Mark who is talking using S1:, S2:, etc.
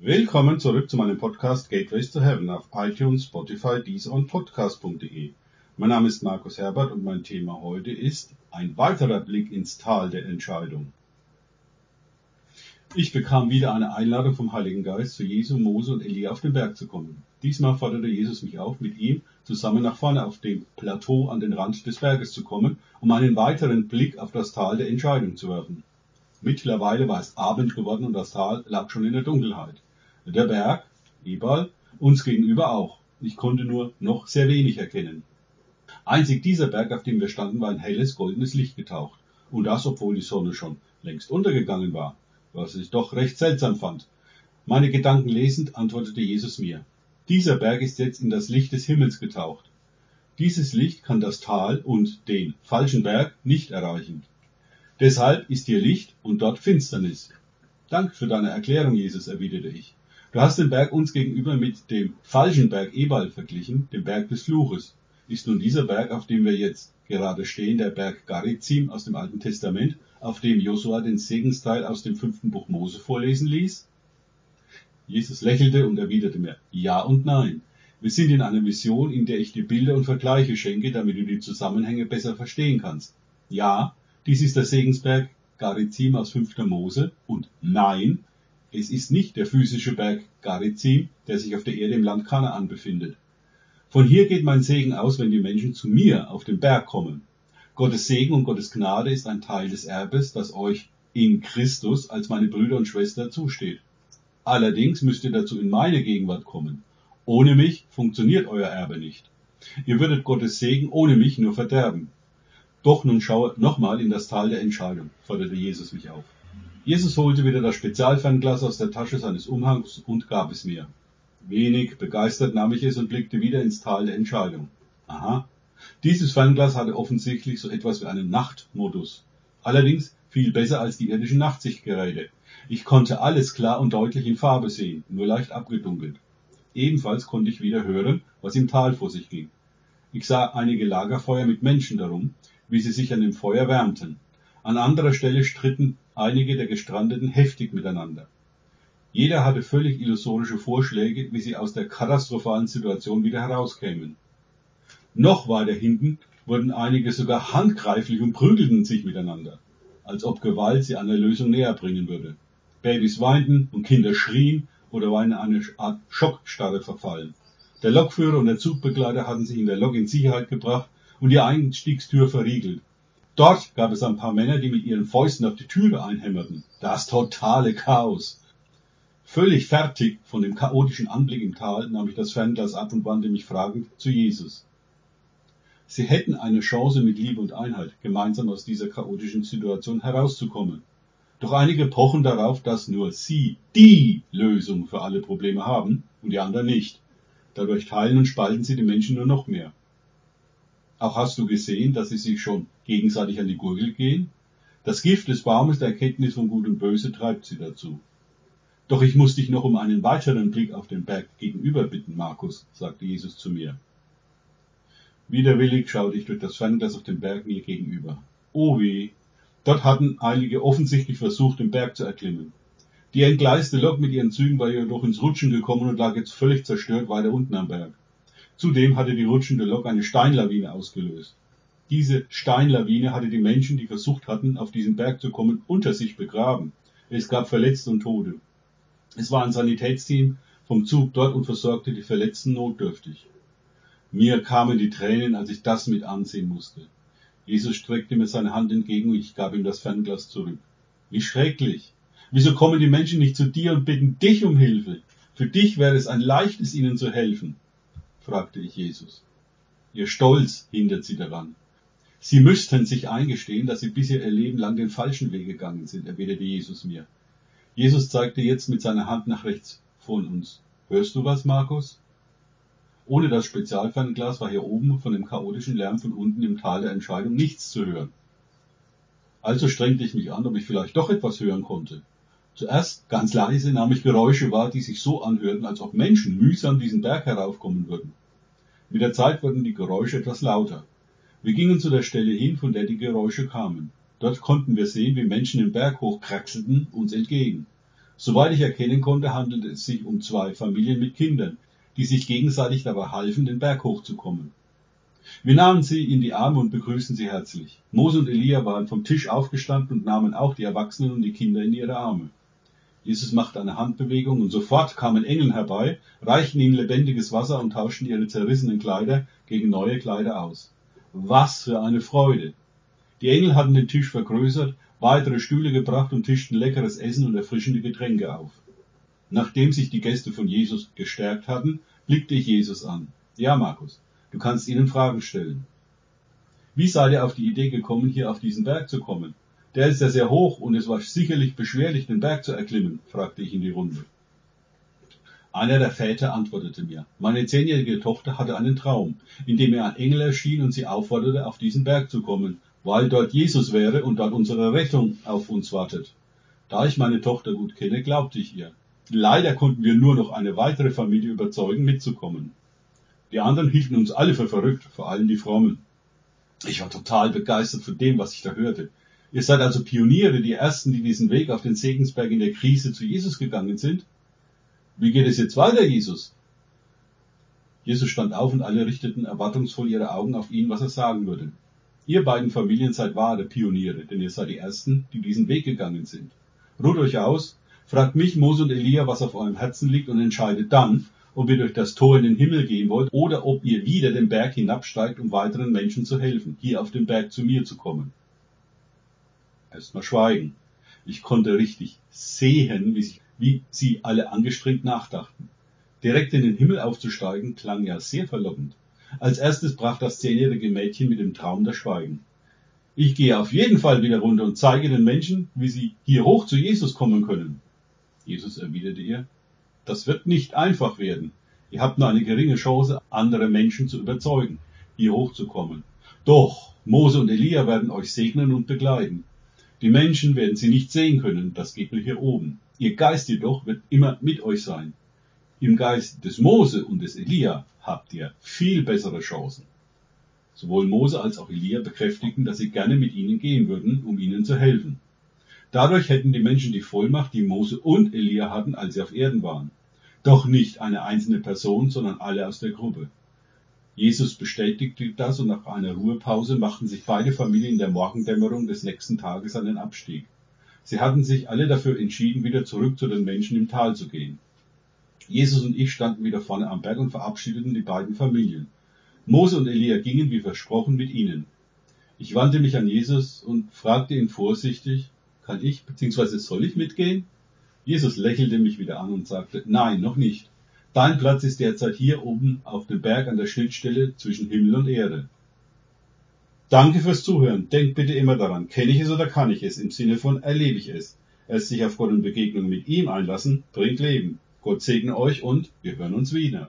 S1: Willkommen zurück zu meinem Podcast Gateways to Heaven auf iTunes, Spotify, Deezer und Podcast.de. Mein Name ist Markus Herbert und mein Thema heute ist ein weiterer Blick ins Tal der Entscheidung. Ich bekam wieder eine Einladung vom Heiligen Geist, zu Jesu, Mose und Elia auf den Berg zu kommen. Diesmal forderte Jesus mich auf, mit ihm zusammen nach vorne auf dem Plateau an den Rand des Berges zu kommen, um einen weiteren Blick auf das Tal der Entscheidung zu werfen. Mittlerweile war es Abend geworden und das Tal lag schon in der Dunkelheit. Der Berg, Ebal, uns gegenüber auch. Ich konnte nur noch sehr wenig erkennen. Einzig dieser Berg, auf dem wir standen, war in helles, goldenes Licht getaucht. Und das, obwohl die Sonne schon längst untergegangen war, was ich doch recht seltsam fand. Meine Gedanken lesend antwortete Jesus mir. Dieser Berg ist jetzt in das Licht des Himmels getaucht. Dieses Licht kann das Tal und den falschen Berg nicht erreichen. Deshalb ist hier Licht und dort Finsternis. Dank für deine Erklärung, Jesus, erwiderte ich. Du hast den Berg uns gegenüber mit dem falschen Berg Ebal verglichen, dem Berg des Fluches. Ist nun dieser Berg, auf dem wir jetzt gerade stehen, der Berg Garizim aus dem Alten Testament, auf dem Josua den Segensteil aus dem fünften Buch Mose vorlesen ließ? Jesus lächelte und erwiderte mir, ja und nein. Wir sind in einer Mission, in der ich dir Bilder und Vergleiche schenke, damit du die Zusammenhänge besser verstehen kannst. Ja, dies ist der Segensberg Garizim aus 5. Mose und nein, es ist nicht der physische Berg Garizim, der sich auf der Erde im Land Kanaan befindet. Von hier geht mein Segen aus, wenn die Menschen zu mir auf den Berg kommen. Gottes Segen und Gottes Gnade ist ein Teil des Erbes, das euch in Christus als meine Brüder und Schwestern zusteht. Allerdings müsst ihr dazu in meine Gegenwart kommen. Ohne mich funktioniert euer Erbe nicht. Ihr würdet Gottes Segen ohne mich nur verderben. Doch nun schaue nochmal in das Tal der Entscheidung, forderte Jesus mich auf. Jesus holte wieder das Spezialfernglas aus der Tasche seines Umhangs und gab es mir. Wenig begeistert nahm ich es und blickte wieder ins Tal der Entscheidung. Aha. Dieses Fernglas hatte offensichtlich so etwas wie einen Nachtmodus. Allerdings viel besser als die irdischen Nachtsichtgeräte. Ich konnte alles klar und deutlich in Farbe sehen, nur leicht abgedunkelt. Ebenfalls konnte ich wieder hören, was im Tal vor sich ging. Ich sah einige Lagerfeuer mit Menschen darum, wie sie sich an dem Feuer wärmten. An anderer Stelle stritten einige der Gestrandeten heftig miteinander. Jeder hatte völlig illusorische Vorschläge, wie sie aus der katastrophalen Situation wieder herauskämen. Noch weiter hinten wurden einige sogar handgreiflich und prügelten sich miteinander, als ob Gewalt sie der Lösung näher bringen würde. Babys weinten und Kinder schrien oder waren in eine Art Schockstarre verfallen. Der Lokführer und der Zugbegleiter hatten sich in der Lok in Sicherheit gebracht und die Einstiegstür verriegelt. Dort gab es ein paar Männer, die mit ihren Fäusten auf die Türe einhämmerten. Das totale Chaos. Völlig fertig von dem chaotischen Anblick im Tal nahm ich das Fernglas ab und wandte mich fragend zu Jesus. Sie hätten eine Chance mit Liebe und Einheit, gemeinsam aus dieser chaotischen Situation herauszukommen. Doch einige pochen darauf, dass nur sie die Lösung für alle Probleme haben und die anderen nicht. Dadurch teilen und spalten sie die Menschen nur noch mehr. Auch hast du gesehen, dass sie sich schon gegenseitig an die Gurgel gehen? Das Gift des Baumes der Erkenntnis von Gut und Böse treibt sie dazu. Doch ich muss dich noch um einen weiteren Blick auf den Berg gegenüber bitten, Markus, sagte Jesus zu mir. Widerwillig schaute ich durch das Fernglas auf den Berg mir gegenüber. Oh weh! Dort hatten einige offensichtlich versucht, den Berg zu erklimmen. Die entgleiste Lok mit ihren Zügen war jedoch ins Rutschen gekommen und lag jetzt völlig zerstört weiter unten am Berg. Zudem hatte die rutschende Lok eine Steinlawine ausgelöst. Diese Steinlawine hatte die Menschen, die versucht hatten, auf diesen Berg zu kommen, unter sich begraben. Es gab Verletzte und Tote. Es war ein Sanitätsteam vom Zug dort und versorgte die Verletzten notdürftig. Mir kamen die Tränen, als ich das mit ansehen musste. Jesus streckte mir seine Hand entgegen und ich gab ihm das Fernglas zurück. Wie schrecklich! Wieso kommen die Menschen nicht zu dir und bitten dich um Hilfe? Für dich wäre es ein leichtes, ihnen zu helfen fragte ich Jesus. Ihr Stolz hindert sie daran. Sie müssten sich eingestehen, dass sie bisher ihr Leben lang den falschen Weg gegangen sind, erwiderte Jesus mir. Jesus zeigte jetzt mit seiner Hand nach rechts von uns. Hörst du was, Markus? Ohne das Spezialfernglas war hier oben von dem chaotischen Lärm von unten im Tal der Entscheidung nichts zu hören. Also strengte ich mich an, ob ich vielleicht doch etwas hören konnte. Zuerst ganz leise nahm ich Geräusche wahr, die sich so anhörten, als ob Menschen mühsam diesen Berg heraufkommen würden. Mit der Zeit wurden die Geräusche etwas lauter. Wir gingen zu der Stelle hin, von der die Geräusche kamen. Dort konnten wir sehen, wie Menschen den Berg hochkraxelten uns entgegen. Soweit ich erkennen konnte, handelte es sich um zwei Familien mit Kindern, die sich gegenseitig dabei halfen, den Berg hochzukommen. Wir nahmen sie in die Arme und begrüßten sie herzlich. Mose und Elia waren vom Tisch aufgestanden und nahmen auch die Erwachsenen und die Kinder in ihre Arme. Jesus machte eine Handbewegung und sofort kamen Engel herbei, reichten ihnen lebendiges Wasser und tauschten ihre zerrissenen Kleider gegen neue Kleider aus. Was für eine Freude! Die Engel hatten den Tisch vergrößert, weitere Stühle gebracht und tischten leckeres Essen und erfrischende Getränke auf. Nachdem sich die Gäste von Jesus gestärkt hatten, blickte ich Jesus an. Ja, Markus, du kannst ihnen Fragen stellen. Wie seid ihr auf die Idee gekommen, hier auf diesen Berg zu kommen? Der ist ja sehr hoch und es war sicherlich beschwerlich, den Berg zu erklimmen, fragte ich in die Runde. Einer der Väter antwortete mir. Meine zehnjährige Tochter hatte einen Traum, in dem ihr ein Engel erschien und sie aufforderte, auf diesen Berg zu kommen, weil dort Jesus wäre und dort unsere Rettung auf uns wartet. Da ich meine Tochter gut kenne, glaubte ich ihr. Leider konnten wir nur noch eine weitere Familie überzeugen, mitzukommen. Die anderen hielten uns alle für verrückt, vor allem die Frommen. Ich war total begeistert von dem, was ich da hörte. Ihr seid also Pioniere, die Ersten, die diesen Weg auf den Segensberg in der Krise zu Jesus gegangen sind. Wie geht es jetzt weiter, Jesus? Jesus stand auf und alle richteten erwartungsvoll ihre Augen auf ihn, was er sagen würde. Ihr beiden Familien seid wahre Pioniere, denn ihr seid die Ersten, die diesen Weg gegangen sind. Ruht euch aus, fragt mich, Mose und Elia, was auf eurem Herzen liegt und entscheidet dann, ob ihr durch das Tor in den Himmel gehen wollt oder ob ihr wieder den Berg hinabsteigt, um weiteren Menschen zu helfen, hier auf den Berg zu mir zu kommen. Erstmal schweigen. Ich konnte richtig sehen, wie, sich, wie sie alle angestrengt nachdachten. Direkt in den Himmel aufzusteigen klang ja sehr verlockend. Als erstes brach das zehnjährige Mädchen mit dem Traum das Schweigen. Ich gehe auf jeden Fall wieder runter und zeige den Menschen, wie sie hier hoch zu Jesus kommen können. Jesus erwiderte ihr, das wird nicht einfach werden. Ihr habt nur eine geringe Chance, andere Menschen zu überzeugen, hier hochzukommen. Doch Mose und Elia werden euch segnen und begleiten. Die Menschen werden sie nicht sehen können, das geht nur hier oben. Ihr Geist jedoch wird immer mit euch sein. Im Geist des Mose und des Elia habt ihr viel bessere Chancen. Sowohl Mose als auch Elia bekräftigten, dass sie gerne mit ihnen gehen würden, um ihnen zu helfen. Dadurch hätten die Menschen die Vollmacht, die Mose und Elia hatten, als sie auf Erden waren. Doch nicht eine einzelne Person, sondern alle aus der Gruppe. Jesus bestätigte das und nach einer Ruhepause machten sich beide Familien in der Morgendämmerung des nächsten Tages an den Abstieg. Sie hatten sich alle dafür entschieden, wieder zurück zu den Menschen im Tal zu gehen. Jesus und ich standen wieder vorne am Berg und verabschiedeten die beiden Familien. Mose und Elia gingen wie versprochen mit ihnen. Ich wandte mich an Jesus und fragte ihn vorsichtig, kann ich bzw. soll ich mitgehen? Jesus lächelte mich wieder an und sagte, nein, noch nicht. Dein Platz ist derzeit hier oben auf dem Berg an der Schnittstelle zwischen Himmel und Erde. Danke fürs Zuhören. Denkt bitte immer daran, kenne ich es oder kann ich es, im Sinne von erlebe ich es. Erst sich auf Gott und Begegnung mit ihm einlassen, bringt Leben. Gott segne euch und wir hören uns wieder.